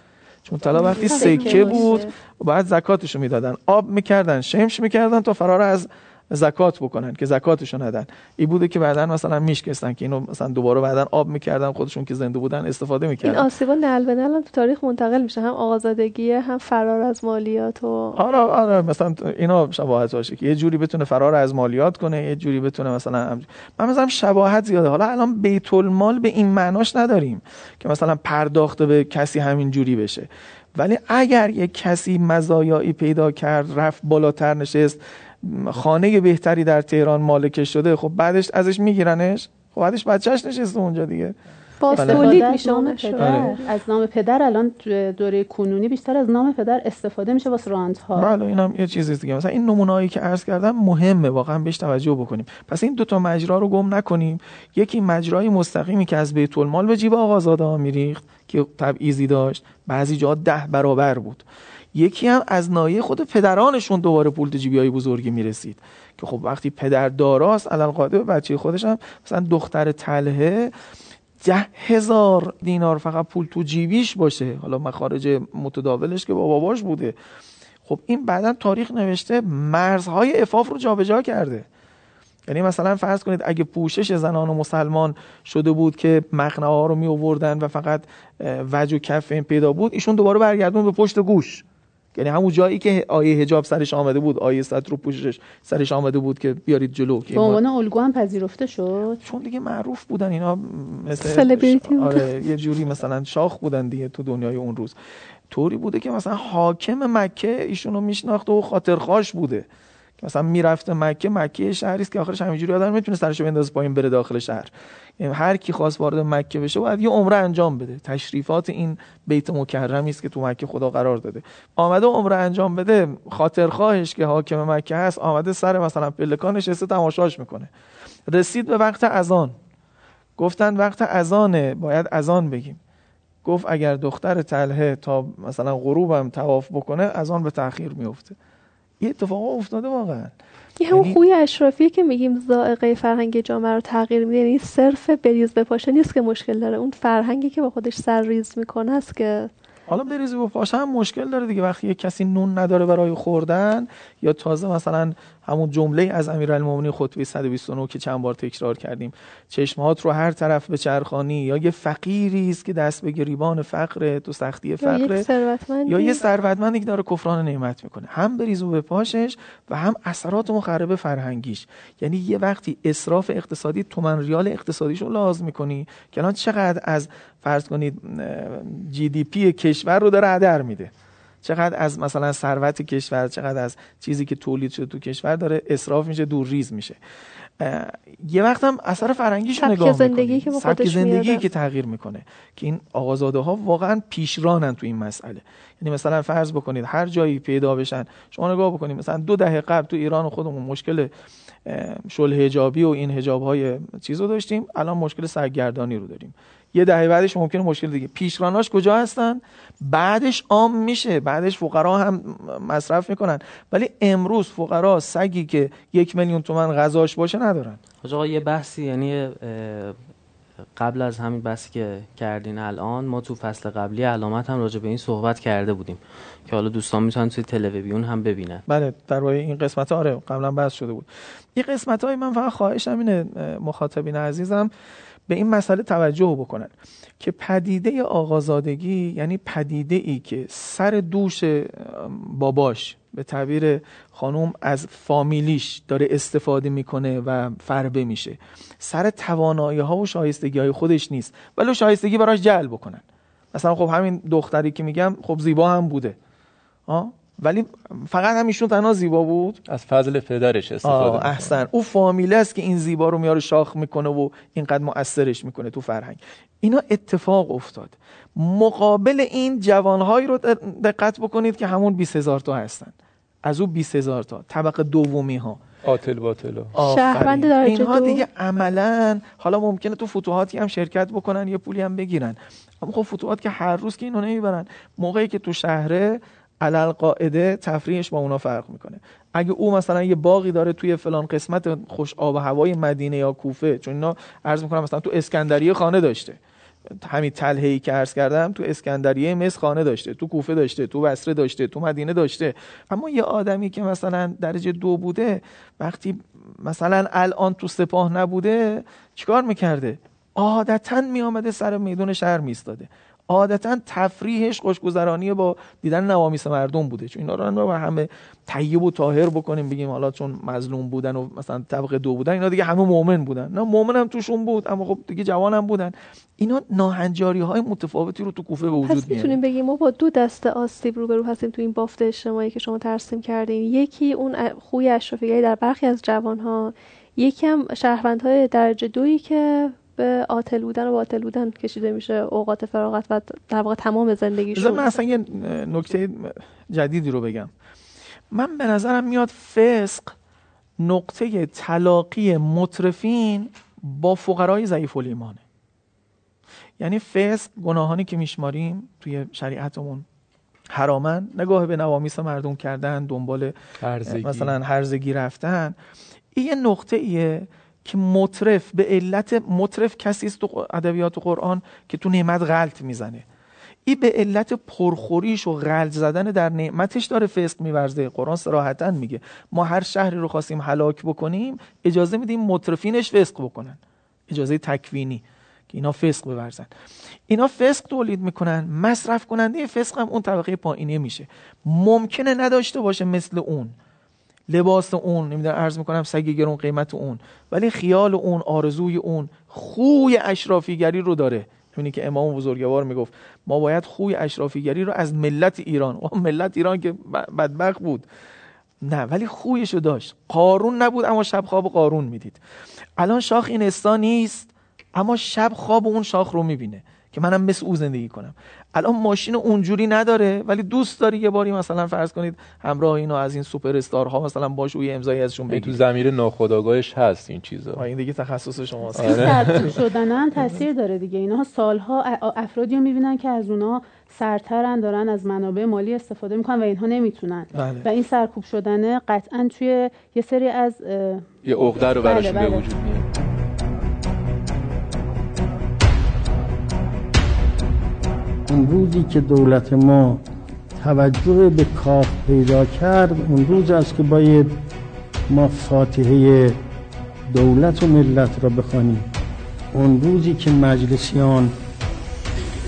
چون طلا وقتی سکه بود بعد زکاتشو می‌دادن. آب می‌کردن شمش می‌کردن تا فرار از زکات بکنن که زکاتشو ندن. این بوده که بعدا مثلا میشکستن که اینو مثلا دوباره بعدا آب می‌کردن خودشون که زنده بودن استفاده می‌کردن. این آسیبا نل به نل تو تاریخ منتقل میشه. هم آزادگی هم فرار از مالیات و آره آره مثلا اینا شباهت باشه که یه جوری بتونه فرار از مالیات کنه یه جوری بتونه مثلا من مثلا شباهت زیاده. حالا الان بیت المال به این معناش نداریم که مثلا پرداخته به کسی همین جوری بشه. ولی اگر یک کسی مزایایی پیدا کرد رفت بالاتر نشست خانه بهتری در تهران مالکش شده خب بعدش ازش میگیرنش؟ خب بعدش بچهش نشسته اونجا دیگه. با استفاده تولید از میشه نام اون پدر. آره. از نام پدر الان دوره کنونی بیشتر از نام پدر استفاده میشه واسه رانت ها بله این هم یه چیزی دیگه. مثلا این نمونه‌هایی که عرض کردم مهمه واقعا بهش توجه بکنیم. پس این دو تا مجرا رو گم نکنیم. یکی مجرای مستقیمی که از بیت المال به جیب آقازاده ها میریخت که تبعیضی داشت. بعضی جا ده برابر بود. یکی هم از نایه خود پدرانشون دوباره پول جیبی های بزرگی می‌رسید. که خب وقتی پدر داراست علل قاعده به بچه خودش هم مثلا دختر تلهه ده هزار دینار فقط پول تو جیبیش باشه. حالا مخارج متداولش که با باباش بوده. خب این بعدا تاریخ نوشته مرزهای افاف رو جابجا کرده. یعنی مثلا فرض کنید اگه پوشش زنان و مسلمان شده بود که مخنه ها رو می آوردن و فقط وجه و کف این پیدا بود ایشون دوباره برگردون به پشت گوش. یعنی همون جایی که آیه حجاب سرش آمده بود آیه ستر و پوشش سرش آمده بود که بیارید جلو که به عنوان الگو هم پذیرفته شد؟ چون دیگه معروف بودن اینا مثل سلبریتی بودن. آره یه جوری مثلا شاخ بودن دیگه تو دنیای اون روز. طوری بوده که مثلا حاکم مکه ایشونو میشناخته و خاطرخواش بوده. مثلا می‌رفته مکه مکه شهری است که آخرش همینجوری آدم می‌تونه سرشو بندازه پایین بره داخل شهر. یعنی هر کی خواست وارد مکه بشه باید یه عمره انجام بده. تشریفات این بیت مکرمی است که تو مکه خدا قرار داده. آمده عمره انجام بده خاطرخواهش که حاکم مکه هست آمده سر مثلا پلکان نشسته تماشاش می‌کنه. رسید به وقت اذان. گفتن وقت اذانه باید اذان بگیم. گفت اگر دختر تلهه تا مثلا غروبم تواف بکنه اذان به تاخیر میفته این اتفاق افتاده واقعا. این همون یعنی- خوی اشرافیه که میگیم ذائقه فرهنگ جامعه رو تغییر میده یعنی صرف بریز بپاشه نیست که مشکل داره. اون فرهنگی که با خودش سرریز می‌کنه است که حالا بریزی و پاشه هم مشکل داره دیگه. وقتی یه کسی نون نداره برای خوردن یا تازه مثلا همون جمله از امیرالمومنین خطبه 129 که چند بار تکرار کردیم. چشمهات رو هر طرف به چرخانی یا یه فقیری است که دست به گریبان فقر تو سختی فقر یا یه ثروتمندی که داره کفران نعمت می‌کنه. هم بریز و به پاشش و هم اثرات مخرب فرهنگیش. یعنی یه وقتی اصراف اقتصادی تومن ریال اقتصادیش رو لحاظ می‌کنی که الان چقدر از فرض کنید جی دی پی کشور رو داره هدر میده چقدر از مثلا ثروت کشور چقدر از چیزی که تولید شده تو کشور داره اصراف میشه دور ریز میشه یه وقت هم اثر سبک نگاه زندگی می‌کنی. که سبک زندگی میاره. که تغییر می‌کنه که این آقازاده ها واقعا پیشرانن تو این مسئله یعنی مثلا فرض بکنید هر جایی پیدا بشن شما نگاه بکنید مثلا دو دهه قبل تو ایران خودمون مشکل شل حجابی و این حجاب های چیز رو داشتیم. الان مشکل سرگردانی رو داریم. یه دهه بعدش ممکنه مشکل دیگه. پیشراناش کجا هستن؟ بعدش عام میشه. بعدش فقرا هم مصرف می‌کنن. ولی امروز فقرا سگی که یک میلیون تومن غذاش باشه ندارن. حاج یه بحثی یعنی قبل از همین بحثی که کردین الان ما تو فصل قبلی علامت هم راجع به این صحبت کرده بودیم که حالا دوستان می‌تونن توی تلویزیون هم ببینن. بله درباره این قسمت آره قبلا بحث شده بود. این قسمت های من فقط خواهشم اینه مخاطبین عزیزم به این مسئله توجه بکنن که پدیده آقازادگی یعنی پدیده ای که سر دوش باباش به تعبیر خانوم از فامیلیش داره استفاده می‌کنه و فربه میشه. سر توانایی ها و شایستگی های خودش نیست. ولی شایستگی براش جلب بکنن. مثلا خب همین دختری که میگم خب زیبا هم بوده. آه؟ ولی فقط همیشون تنها زیبا بود؟ از فضل پدرش استفاده آه. احسن. او فامیله است که این زیبا رو میاره شاخ می‌کنه و اینقدر مؤثرش می‌کنه تو فرهنگ. اینا اتفاق افتاد. مقابل این جوانهایی رو دقت بکنید که همون 20 هزار تا هستن. از او 20 هزار تا طبقه دومی ها آتل باطلا شهروند اینها. دیگه عملا حالا ممکنه تو فتوحاتی هم شرکت بکنن یه پولی هم بگیرن. اما خب فتوحات که هر روز که اینو نمی‌برن. موقعی که تو شهره علل قاعده تفریحش با اونا فرق می‌کنه. اگه او مثلا یه باقی داره توی فلان قسمت خوش آب و هوای مدینه یا کوفه چون اینا عرض می‌کنم مثلا تو اسکندریه خانه داشته. همین تلهی که عرض کردم تو اسکندریه مصر خانه داشته تو کوفه داشته تو بصره داشته تو مدینه داشته. اما یه آدمی که مثلا درجه دو بوده وقتی مثلا الان تو سپاه نبوده چیکار می‌کرده؟ عادتا میآمده سر میدون شهر میستاده عادتا تفریحش خوشگذرانی با دیدن نوامیس مردم بوده. چون اینا رو همه طیب و طاهر بکنیم بگیم حالا چون مظلوم بودن و مثلا طبقه دو بودن اینا دیگه همه مؤمن بودن. نه مؤمن هم توشون بود اما خب دیگه جوان هم بودن. اینا ناهنجاری های متفاوتی رو تو کوفه به وجود پس می‌تونیم بگیم ما با دو دسته آسیب روبرو هستیم تو این بافت اجتماعی که شما ترسیم کردین. یکی اون خوی اشرافیگری در برخی از جوانها یکی هم شهروندهای درجه دویی که به آتل بودن و باطل بودن کشیده میشه اوقات فراغت و در واقع تمام زندگیشون. من اصلا یه نکته جدیدی رو بگم. من به نظرم میاد فسق نقطه تلاقی مطرفین با فقرای ضعیف الایمانه. یعنی فسق گناهانی که میشماریم توی شریعتمون حرامن. نگاه به نوامیس مردم کردن دنبال هرزگی. مثلا هرزگی رفتن. این یه نقطه ایه که مطرف به علت مطرف کسی است تو ادبیات قرآن که تو نعمت غلط می‌زنه. این به علت پرخوریش و غلط زدن در نعمتش داره فسق میورزه. قرآن صراحتا میگه ما هر شهری رو خواستیم هلاک بکنیم اجازه میدیم مطرفینش فسق بکنن. اجازه تکوینی که اینا فسق بورزن. اینا فسق تولید می‌کنن مصرف کننده فسق هم اون طبقه پایینی میشه. ممکنه نداشته باشه مثل اون. لباس اون نمی‌دونم عرض می‌کنم سگ گرون قیمت اون. ولی خیال اون آرزوی اون خوی اشرافیگری رو داره. اونی که امام بزرگوار می‌گفت. ما باید خوی اشرافیگری رو از ملت ایران و ملت ایران که بدبخت بود. نه ولی خویشو داشت. قارون نبود اما شب خواب قارون می‌دید. الان شاخ این استا نیست اما شب خواب اون شاخ رو می‌بینه. که منم مثل او زندگی کنم. الان ماشین اونجوری نداره ولی دوست داری یه باری مثلا فرض کنید همراه اینو از این سوپر استارها مثلا باش یه امضایی ازشون بگیر تو زمیر ناخودآگاهش هست این چیزا. این دیگه تخصص شماست. آره. [LAUGHS] شدن هم تاثیر داره دیگه. اینها سالها افرادی رو می‌بینن که از اونها سرترن دارن از منابع مالی استفاده می‌کنن و اینها نمی‌تونن. بله. و این سرکوب شدنه قطعا توی یه سری از یه عقده رو براشون بله. بله. وجود اون روزی که دولت ما توجه به کاخ پیدا کرد اون روز است که باید ما فاتحه دولت و ملت را بخوانیم. اون روزی که مجلسیان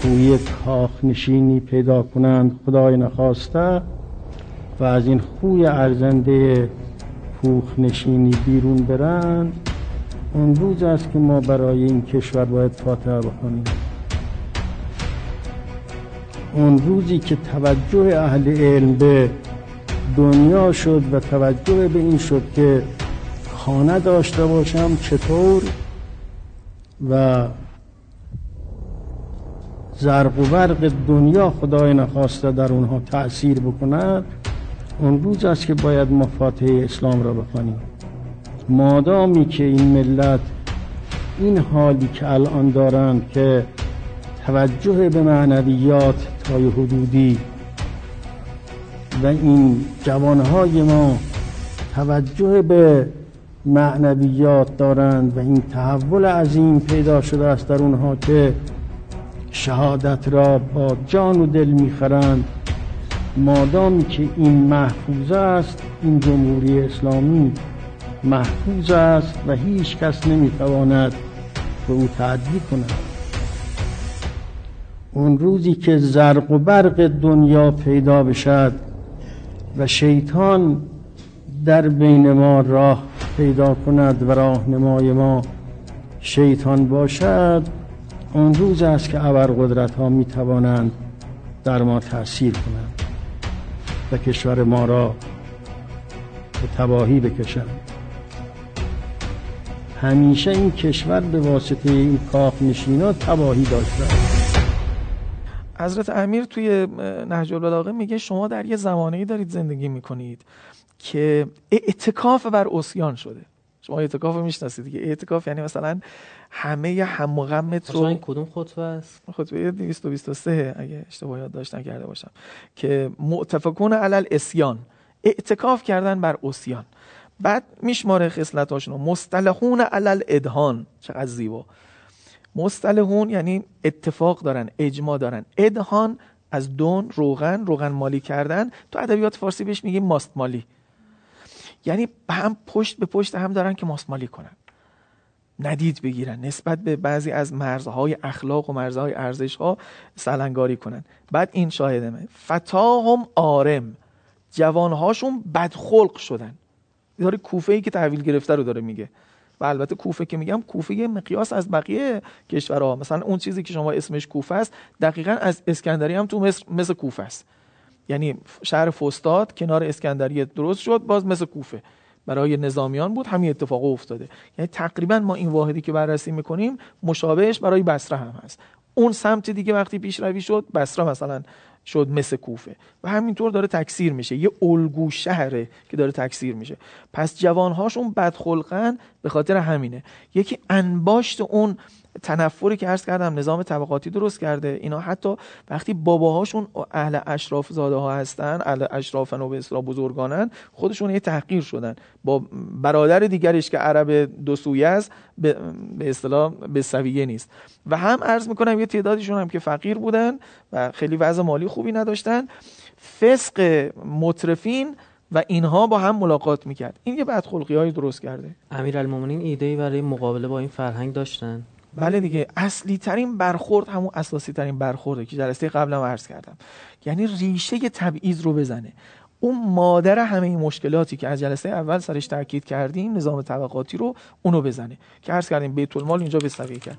روی کاخ نشینی پیدا کنند خدای نخواسته و از این خوی ارزنده پوخ نشینی بیرون برند اون روز است که ما برای این کشور باید فاتحه بخونیم اون روزی که توجه اهل علم به دنیا شد و توجه به این شد که خانه داشته باشم چطور؟ و زرق و برق دنیا خدای نخواسته در اونها تأثیر بکند اون روز است که باید ما فاتحه اسلام را بخوانیم. مادامی که این ملت این حالی که الان دارند که توجه به معنویات تای حدودی و این جوانهای ما توجه به معنویات دارند و این تحول عظیم پیدا شده است در اونها که شهادت را با جان و دل می‌خرند. مادامی که این محفوظ است این جمهوری اسلامی محفوظ است و هیچ کس نمی‌تواند به او تعدی کند. اون روزی که زرق و برق دنیا پیدا بشد و شیطان در بین ما راه پیدا کند و راهنمای ما شیطان باشد اون روز است که قدرت ها می توانند در ما تاثیر کنند و کشور ما را به تباهی بکشند. همیشه این کشور به واسطه این کاخ نشینا تباهی داشته حضرت امیر توی نهج البلاغه میگه شما در یه زمانه دارید زندگی می‌کنید که اعتکاف بر اسیان شده. شما اعتکاف می‌شناسید دیگه. اعتکاف یعنی مثلا همه هم و غمت رو این کدوم خطبه است؟ خطبه 223 اگه اشتباه یاد داشت نکرده باشم. که معتفقون علل اسیان اعتکاف کردن بر اسیان. بعد میشماره خصلتاشون مصطلحون علل ادهان چقدر زیبا. مصطلحون یعنی اتفاق دارن اجماع دارن. ادهان از دون روغن روغن مالی کردن. تو ادبیات فارسی بهش میگیم ماست مالی. یعنی هم پشت به پشت هم دارن که ماست مالی کنن. ندید بگیرن. نسبت به بعضی از مرزهای اخلاق و مرزهای ارزش ها سلنگاری کنن. بعد این شاهدمه. فتاهم آرم. جوانهاشون بدخلق شدن. داره کوفه ای که تحویل گرفته رو داره میگه. و البته کوفه که میگم کوفه یه مقیاس از بقیه کشورها. مثلا اون چیزی که شما اسمش کوفه است دقیقا از اسکندری هم تو مصر مثل کوفه است. یعنی شهر فستاد کنار اسکندریه درست شد باز مثل کوفه. برای نظامیان بود همین اتفاق افتاده. یعنی تقریبا ما این واحدی که بررسی می‌کنیم مشابهش برای بصره هم هست. اون سمت دیگه وقتی پیشروی شد بصره مثلا شد مثل کوفه. و همینطور داره تکثیر میشه. یه الگو شهره که داره تکثیر میشه. پس جوانهاشون بدخلقن به خاطر همینه. یکی انباشت اون تنفری که عرض کردم نظام طبقاتی درست کرده. اینا حتی وقتی باباهاشون اهل اشراف زاده ها هستن اهل اشرافن و به اصطلاح بزرگانن خودشون یه تحقیر شدن. با برادر دیگرش که عرب دو سویه است به اصطلاح به سویه نیست. و هم عرض می‌کنم یه تعدادیشون هم که فقیر بودن و خیلی وضع مالی خوبی نداشتن. فسق مطرفین و اینها با هم ملاقات می‌کرد. این یه بدخلقی های درست کرده. امیرالمومنین ایده برای مقابله با این فرهنگ داشتن؟ بله دیگه اصلی ترین برخورد همون اساسی ترین برخورده که جلسه قبلم عرض کردم. یعنی ریشه تبعیض رو بزنه. اون مادر همه این مشکلاتی که از جلسه اول سرش تاکید کردیم نظام طبقاتی رو اونو بزنه. که عرض کردیم بیت المال اینجا به کرد.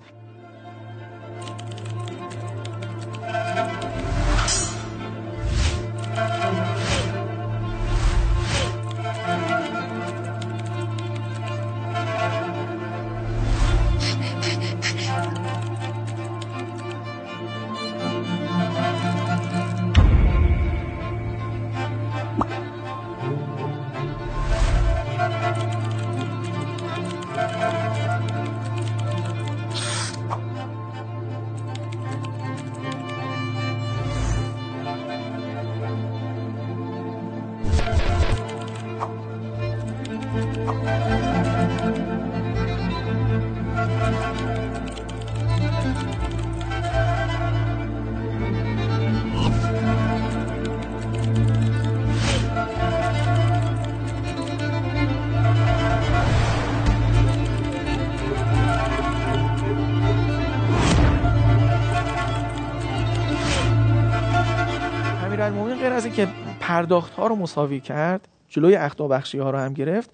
پرداخت ها رو مساوی کرد جلوی اختا بخشی ها رو هم گرفت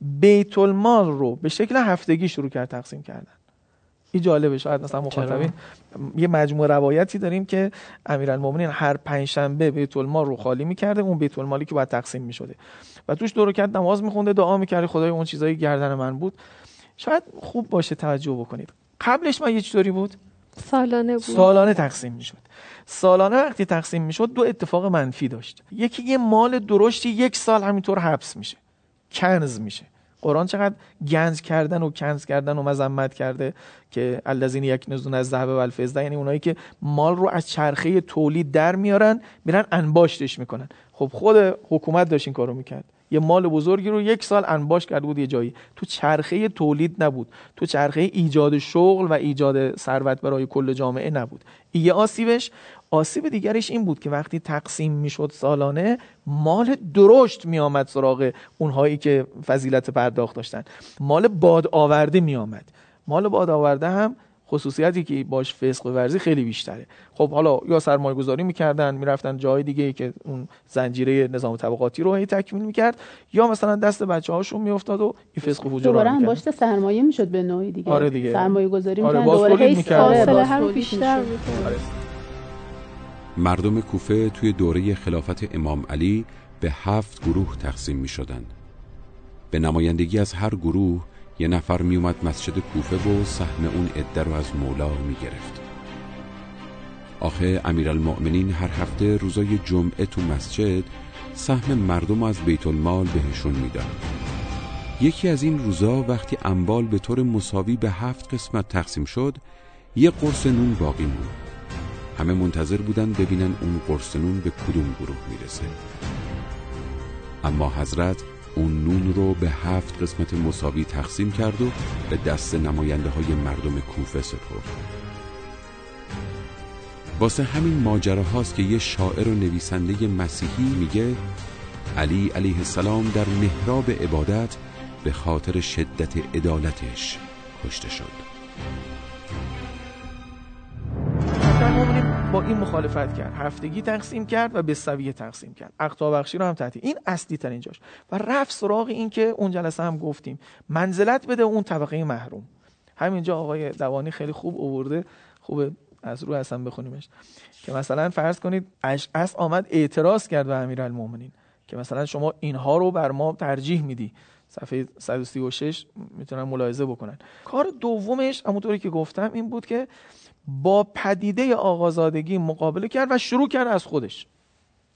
بیت المال رو به شکل هفتگی شروع کرد تقسیم کردن. این جالبه شاید مثلا مخاطبین یه مجموعه روایتی داریم که امیرالمومنین هر پنجشنبه بیت المال رو خالی می‌کرده اون بیت المالی که باید تقسیم می‌شده. و توش دور کرد نماز میخونده دعا می‌کرده خدای اون چیزایی گردن من بود. شاید خوب باشه توجه بکنید. قبلش من یه چطوری بود. سالانه بود. سالانه تقسیم می‌شد. سالانه وقتی تقسیم می‌شد دو اتفاق منفی داشت. یکی یه مال درشتی یک سال همینطور حبس میشه. کنز میشه. قرآن چقدر گنج کردن و کنز کردن و مذمت کرده که الذین یک نزون از ذهب و الفضه یعنی اونایی که مال رو از چرخه تولید در میارن میرن انباشتش می‌کنن. خب خود حکومت داشت این کارو می‌کرد. یه مال بزرگی رو یک سال انباش کرده بود یه جایی. تو چرخه تولید نبود. تو چرخه ایجاد شغل و ایجاد ثروت برای کل جامعه نبود. یه آسیبش آسیب دیگرش این بود که وقتی تقسیم می‌شد سالانه مال درشت میآمد سراغ اونهایی که فضیلت پرداخت داشتن. مال باد آورده میآمد. مال باد آورده هم خصوصیتی که باش فسق ورزی خیلی بیشتره. خب حالا یا سرمایه گذاری می‌کردن می‌رفتن جای دیگه که اون زنجیره نظام طبقاتی رو هی تکمیل می‌کرد یا مثلا دست بچه هاشون میافتاد و این فسق و فجور دوباره هم باشته سرمایه می‌شد به نوعی دیگه. آره دیگه. سرمایه گذاری آره دوباره هی فاصله بیشتر آره. مردم کوفه توی دوره خلافت امام علی به هفت گروه تقسیم می شدن. به نمایندگی از هر گروه یه نفر می اومد مسجد کوفه و سهم اون عده رو از مولا می گرفت آخه امیرالمؤمنین هر هفته روزای جمعه تو مسجد سهم مردم از بیت المال بهشون می‌داد. یکی از این روزا وقتی اموال به طور مساوی به هفت قسمت تقسیم شد یه قرص نون باقی موند. همه منتظر بودن ببینن اون قرص نون به کدوم گروه می‌رسه. اما حضرت اون نون رو به هفت قسمت مساوی تقسیم کرد و به دست نماینده های مردم کوفه سپرد. واسه همین ماجره هاست که یه شاعر و نویسنده مسیحی میگه علی علیه السلام در محراب عبادت به خاطر شدت عدالتش کشته شد. با این مخالفت کرد. هفتگی تقسیم کرد و به سویه تقسیم کرد. اقتا بخشی رو هم تعطیل این اصلی ترین جاش. و رفت سراغ این که اون جلسه هم گفتیم. منزلت بده اون طبقه محروم. همینجا آقای دوانی خیلی خوب اوورده. خوب از رو اصلا بخونیمش. که مثلا فرض کنید اشعث آمد اعتراض کرد به امیرالمومنین که مثلا شما اینها رو بر ما ترجیح میدی. صفحه 136 می‌تونن ملاحظه بکنن. کار دومش همونطوری که گفتم این بود که با پدیده آقازادگی مقابله کرد و شروع کرد از خودش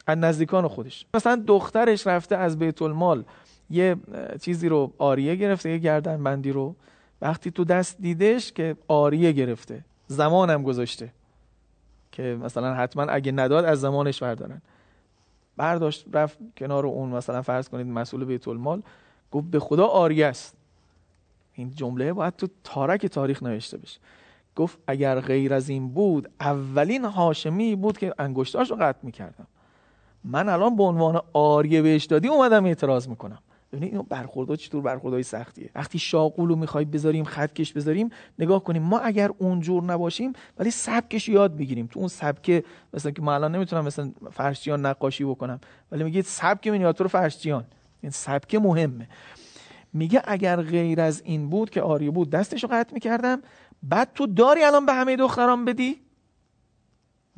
از نزدیکان خودش. مثلا دخترش رفته از بیت المال یه چیزی رو آریه گرفته یه گردن بندی رو. وقتی تو دست دیدش که آریه گرفته زمانم گذاشته که مثلا حتما اگه نداد از زمانش بردارن. برداشت رفت کنار اون مثلا فرض کنید مسئول بیت المال گفت به خدا آریه است. این جمله باید تو تارک تاریخ نوشته بشه. گفت اگر غیر از این بود اولین هاشمی بود که انگشتاش رو قطع می‌کردم. من الان به عنوان آریه بهش دادی اومدم اعتراض می‌کنم. ببینید اینو برخوردها چطور برخوردهای سختیه. وقتی شاقولو می‌خوای بذاریم خطکش بذاریم نگاه کنیم. ما اگر اونجور نباشیم ولی سبکش یاد بگیریم. تو اون سبک مثلا که ما الان نمی‌تونم مثلا فرشچیان نقاشی بکنم ولی میگه سبک مینیاتور فرشچیان این سبک مهمه. میگه اگر غیر از این بود که آریه بود دستشو قطع می‌کردم. بعد تو داری الان به همه دختران بدی؟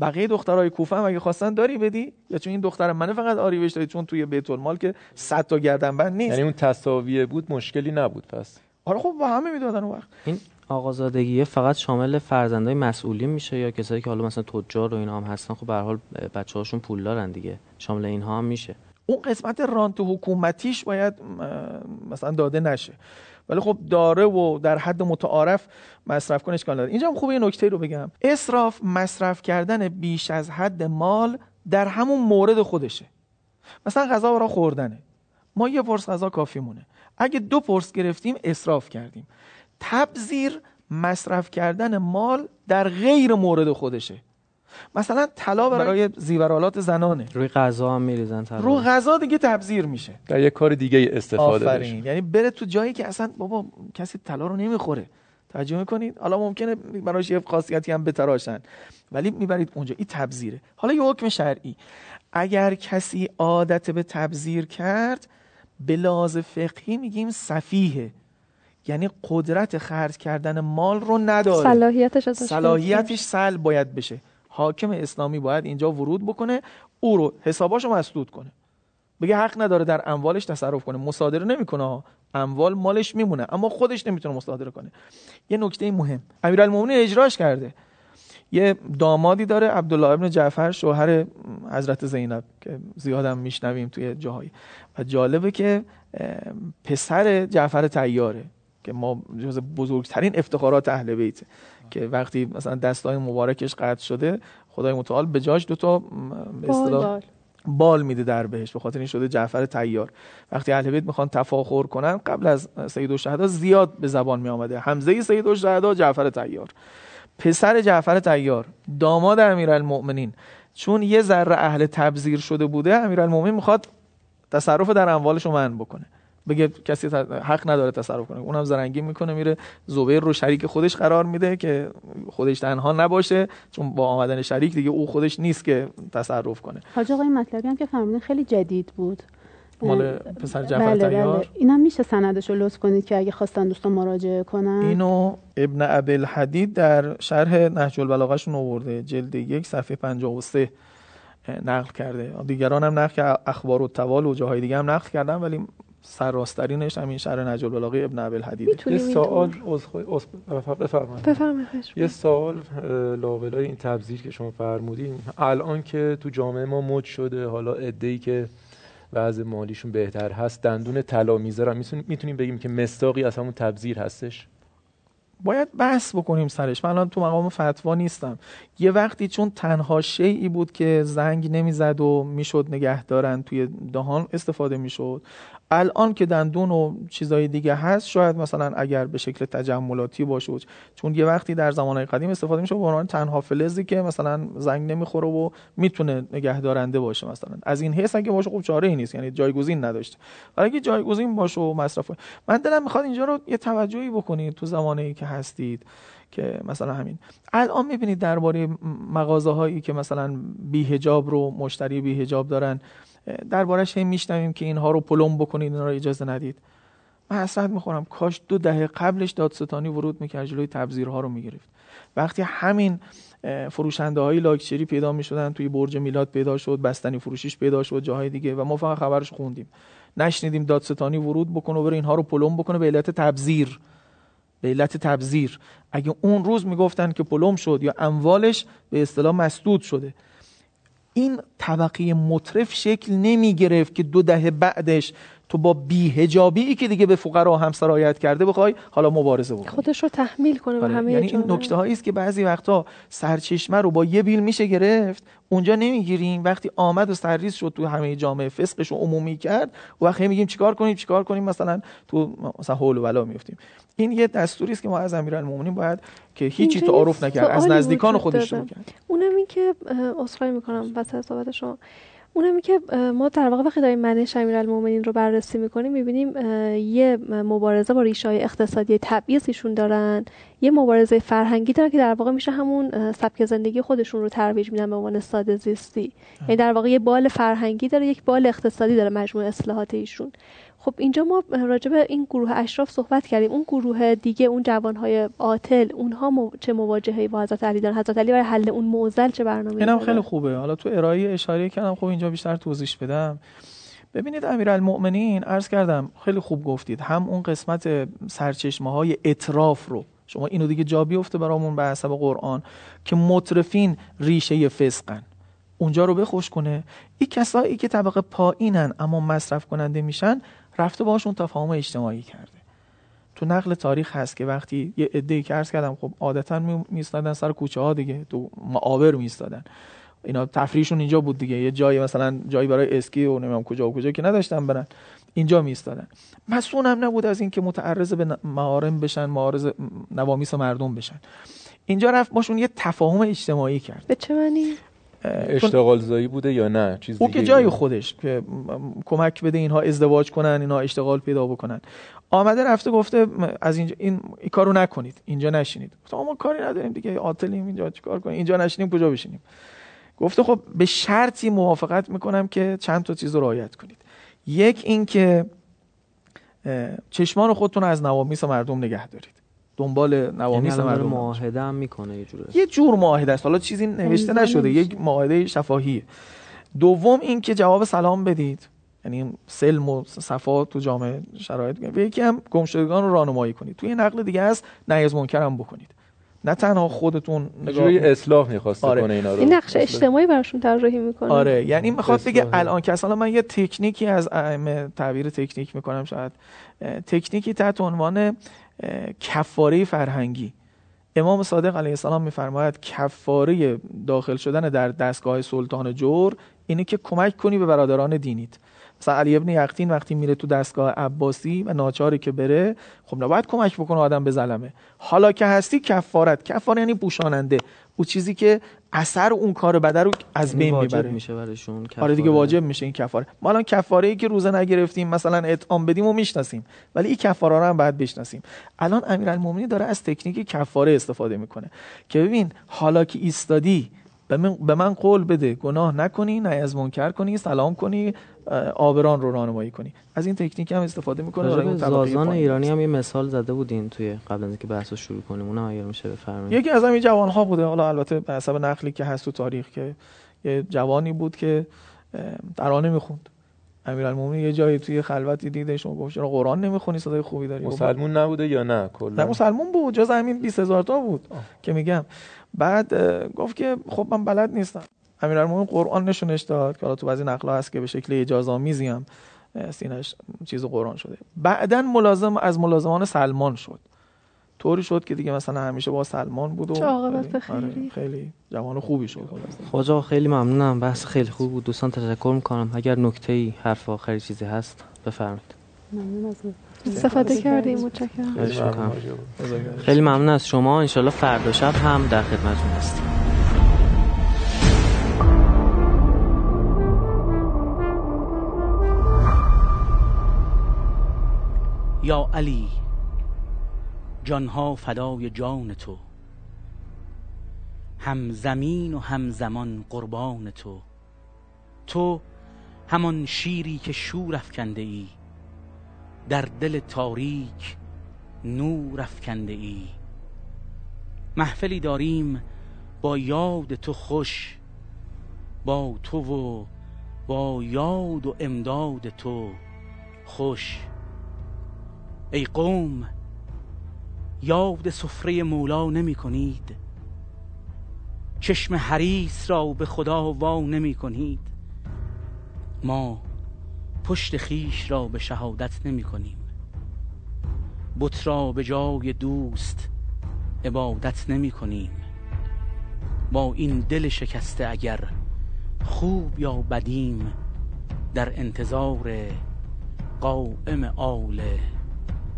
بقیه دخترای کوفه هم اگه خواستن داری بدی؟ یا چون این دختر منه فقط آری بهش دادی چون توی بیت المال که 100 تا گردن بند نیست. یعنی اون تساویه بود مشکلی نبود پس. آره خب با همه می‌دادن اون وقت. این آقازادگی فقط شامل فرزندای مسئولین میشه یا کسایی که حالا مثلا تجار و اینا هم هستن؟ خب به هر حال بچه‌هاشون پول دارن دیگه. شامل اینها هم میشه. اون قسمت رانت حکومتیش باید مثلا داده نشه. ولی خب داره و در حد متعارف مصرف کنه اشکال نداره. اینجا هم خوبه یه نکته رو بگم. اسراف مصرف کردن بیش از حد مال در همون مورد خودشه. مثلا غذا برای خوردنه. ما یه پرس غذا کافی مونه. اگه دو پرس گرفتیم اسراف کردیم. تبذیر مصرف کردن مال در غیر مورد خودشه. مثلا طلا برای زیورالات زنانه. روی غذا هم میریزن طلا. رو غذا دیگه تبذیر میشه. در یه کار دیگه استفاده بشه. یعنی بره تو جایی که اصلا بابا کسی طلا رو نمی‌خوره. توجه می‌کنید؟ حالا ممکنه براش یه خاصیتی هم بتراشن. ولی می‌برید اونجا. این تبذیره. حالا یه حکم شرعی. اگر کسی عادت به تبذیر کرد به لحاظ فقهی میگیم صفیه یعنی قدرت خرج کردن مال رو نداره. صلاحیتش صلاحیتش سل باید بشه. حاکم اسلامی باید اینجا ورود بکنه او رو حساباشو مسدود کنه. بگه حق نداره در اموالش تصرف کنه. مصادره نمی‌کنه اموال مالش میمونه اما خودش نمی‌تونه مصادره کنه. یه نکته مهم. امیرالمومنین اجراش کرده. یه دامادی داره عبدالله ابن جعفر شوهر حضرت زینب که زیادم میشنویم توی جاهایی. و جالبه که پسر جعفر تیاره که ما جز بزرگترین افتخارات اهل بیت که وقتی مثلا دستای مبارکش قطع شده خدای متعال به جاش دو تا به اصطلاح بال میده در بهش به خاطر این شده جعفر تیار وقتی اهل بیت می‌خوان تفاخر کنن قبل از سید الشهدا زیاد به زبان می آمده حمزه سید الشهدا جعفر تیار پسر جعفر تیار داماد امیرالمؤمنین. چون یه ذره اهل تبذیر شده بوده امیرالمؤمنین می‌خواد تصرف در اموالش رو من بکنه. بگه کسی حق نداره تصرف کنه. اونم زرنگی می‌کنه میره زبیر رو شریک خودش قرار میده که خودش تنها نباشه چون با آمدن شریک دیگه او خودش نیست که تصرف کنه. حاج آقای مطلبی هم که فرمودین خیلی جدید بود. مال پسر جعفر بله بله. اینم میشه سندش رو لطف کنید که اگه خواستن دوستان مراجعه کنن؟ اینو ابن ابل حدید در شرح نهج البلاغهشون آورده. جلد یک صفحه 53 نقل کرده. دیگران هم نقل که اخبار و توال و جاهای دیگه هم نقل کردن ولی سرراسترینش همین شهر نجل بلاغه ابن ابل حدید یه سوال بفرمایید. یه سوال لابلای این تبذیر که شما فرمودین. الان که تو جامعه ما مد شده حالا ای که وضع مالیشون بهتر هست دندون طلا می‌ذارن می‌تونیم بگیم که مستاقی از همون تبذیر هستش؟ باید بحث بکنیم سرش. من الان تو مقام فتوا نیستم. یه وقتی چون تنها شیعی بود که زنگ نمی‌زد و می‌شد نگه دارن توی دهان استفاده می‌شد. الان که دندون و چیزای دیگه هست شاید مثلا اگر به شکل تجملاتی باشه چون یه وقتی در زمانهای قدیم استفاده میشه به عنوان تنها فلزی که مثلا زنگ نمی‌خوره و می‌تونه نگهدارنده باشه مثلا. از این حیث اگه باشه خب چاره ای نیست یعنی جایگزین نداشته. ولی اگه جایگزین باشه و مصرف من دلم می‌خواد اینجا رو یه توجهی بکنید تو زمانی که هستید که مثلا همین. الان می‌بینید درباره مغازه هایی که مثلا بیهجاب رو مشتری بیهجاب دارن دربارش هم میشنویم که اینها رو پلم بکنید اینا رو اجازه ندید. من حسرت می‌خورم. کاش دو دهه قبلش دادستانی ورود می‌کرد جلوی تبذیرها رو می‌گرفت. وقتی همین فروشنده های لاکچری پیدا می‌شدن توی برج میلاد پیدا شد بستنی فروشیش پیدا شد جاهای دیگه و ما فقط خبرش خوندیم. نشنیدیم دادستانی ورود بکنه و بره اینها رو پلم بکنه به علت تبذیر. به علت تبذیر. اگه اون روز می‌گفتن که پلم شد یا اموالش به اصطلاح مسدود شده این طبقه مطرف شکل نمی گرفت که دو دهه بعدش تو با بیهجابی که دیگه به فقرا هم سرایت کرده بخوای حالا مبارزه بکنی. خودش رو تحمیل کنه به آره. همه یعنی این نکته هایی است که بعضی وقتا سرچشمه رو با یه بیل میشه گرفت اونجا نمی‌گیریم. وقتی آمد و سرریز شد تو همه جامعه فسقش رو عمومی کرد و وقتی میگیم چیکار کنیم چیکار کنیم؟ مثلا تو مثلا حول و بلا میفتیم این یه دستوری است که ما از امیرالمومنین باید که هیچی تعارف نکرد از نزدیکان خودش کرد. اونم این که عذرخواهی می‌کنم وسط صحبت شما. اونم که ما در واقع وقتی داریم منش امیرالمومنین رو بررسی می‌کنیم می‌بینیم یه مبارزه با ریشه های اقتصادی تبعیض ایشون دارن یه مبارزه فرهنگی دارن که در واقع میشه همون سبک زندگی خودشون رو ترویج میدن به عنوان ساده زیستی. یعنی در واقع یه بال فرهنگی داره یک بال اقتصادی داره مجموع اصلاحات ایشون. خب اینجا ما راجع به این گروه اشراف صحبت کردیم. اون گروه دیگه اون جوانهای عاطل اونها چه مواجهه‌ای با حضرت علی دارن؟ حضرت علی برای حل اون معضل چه برنامه‌ای اینم خیلی خوبه. حالا تو ارائه اشاره کردم خب اینجا بیشتر توضیح بدم. ببینید امیرالمؤمنین عرض کردم خیلی خوب گفتید. هم اون قسمت سرچشمه های اطراف رو شما اینو دیگه جا بیفته برامون به حسب قرآن که مطرفین ریشه فسقن. اونجا رو بخوش کنه. این کسایی که طبقه پایینن اما مصرف کننده میشن رفته باشون تفاهم اجتماعی کرده. تو نقل تاریخ هست که وقتی یه عده که عرض کردم خب عادتا میستادن سر کوچه ها دیگه. تو معابر میستادن اینا تفریحشون اینجا بود دیگه. یه جایی مثلا جایی برای اسکی و نمی‌دونم کجا و کجا که نداشتن برن. اینجا میستادن مسئول هم نبود از اینکه متعرض به معارم بشن معارض نوامیس مردم بشن. اینجا رفت باشون یه تفاهم اجتماعی کرد. به چه معنی؟ اشتغال زایی بوده یا نه؟ چیز او که جای خودش که کمک بده اینها ازدواج کنن اینها اشتغال پیدا بکنن. آمده رفته گفته از اینجا این, این کارو نکنید اینجا نشینید. گفته ما کاری نداریم دیگه عاطلیم اینجا چیکار کنیم؟ اینجا نشینیم کجا بشینیم؟ گفته خب به شرطی موافقت می‌کنم که چند تا چیز رو رعایت کنید. یک این که چشمان خودتون از نوامیس مردم نگه دارید. دنبال نوامیس یعنی مردم معاهده هم می‌کنه یه جوره. یه جور معاهده است. حالا چیزی نوشته نشده. یک معاهده شفاهیه. دوم این که جواب سلام بدید. یعنی سلم و صفا تو جامعه شرایط. و یکی هم گمشدگان رو راهنمایی کنید. توی نقل دیگه هست نهی از منکر هم بکنید. نه تنها خودتون نگاه اصلاح می‌خواسته آره. کنه اینا رو. این نقش اجتماعی براشون طراحی می‌کنه. آره. یعنی می‌خواد بگه الان که اصلا من یه تکنیکی از تعبیر تکنیک می‌کنم شاید. تکنیکی تحت عنوان کفاره فرهنگی. امام صادق علیه السلام میفرماید کفاره داخل شدن در دستگاه سلطان جور اینه که کمک کنی به برادران دینیت. مثلا علی ابن یقتین وقتی میره تو دستگاه عباسی و ناچاری که بره خب نباید کمک بکنه آدم به ظلمه حالا که هستی کفارت. کفار یعنی پوشاننده. او چیزی که اثر اون کار بده رو از بین می‌بره. میشه براشون آره دیگه واجب میشه این کفاره. ما الان کفاره ای که روزه نگرفتیم مثلا اطعام بدیم و می‌شناسیم. ولی این کفاره رو هم باید بشناسیم. الان امیرالمومنین داره از تکنیک کفاره استفاده می‌کنه. که ببین حالا که ایستادی به من, به من قول بده. گناه نکنی نه از منکر کنی سلام کنی. آبران رو راهنمایی کنی. از این تکنیک هم استفاده می‌کنه برای زازان ایرانی هم یه مثال زده بودین توی قبل از اینکه بحث رو شروع کنیم. اونم اگر میشه بفرمایید. یکی از همین جوان ها بوده. حالا البته به حسب نقلی که هست تو تاریخ که یه جوانی بود که ترانه می‌خوند. امیرالمومنین یه جایی توی خلوتی دیدش و گفت چرا قرآن نمی‌خونی؟ صدای خوبی داری؟ مسلمون نبوده یا نه؟ کلا. نه مسلمون بود. جز همین 20000 تا بود آه. که میگم. بعد گفت که خب من بلد نیستم. امیرالمومنین قرآن نشونش داد که حالا تو بعضی نقلا هست که به شکل اجازه آمیزی هم سینش چیز قرآن شده. بعدا ملازم از ملازمان سلمان شد. طوری شد که دیگه مثلا همیشه با سلمان بود و خیلی, خیلی, خیلی جوان خوبی شد. خواجه خیلی ممنونم. بحث خیلی خوب بود. دوستان تشکر می‌کنم. اگر نکته ای حرف آخری چیزی هست بفرمایید. استفاده کردیم. متشکرم. خیلی ممنون. از شما. انشالله فردا شب هم در خدمتون هستیم. یا علی جانها فدای جان تو. هم زمین و هم زمان قربان تو. تو همان شیری که شور افکنده ای در دل تاریک نور افکنده ای. محفلی داریم با یاد تو خوش با تو و با یاد و امداد تو خوش. ای قوم یاد سفره مولا نمی کنید. چشم حریس را به خدا وا نمی کنید. ما پشت خیش را به شهادت نمی کنیم. بت را به جای دوست عبادت نمی کنیم. با این دل شکسته اگر خوب یا بدیم در انتظار قائم آل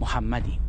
محمدي.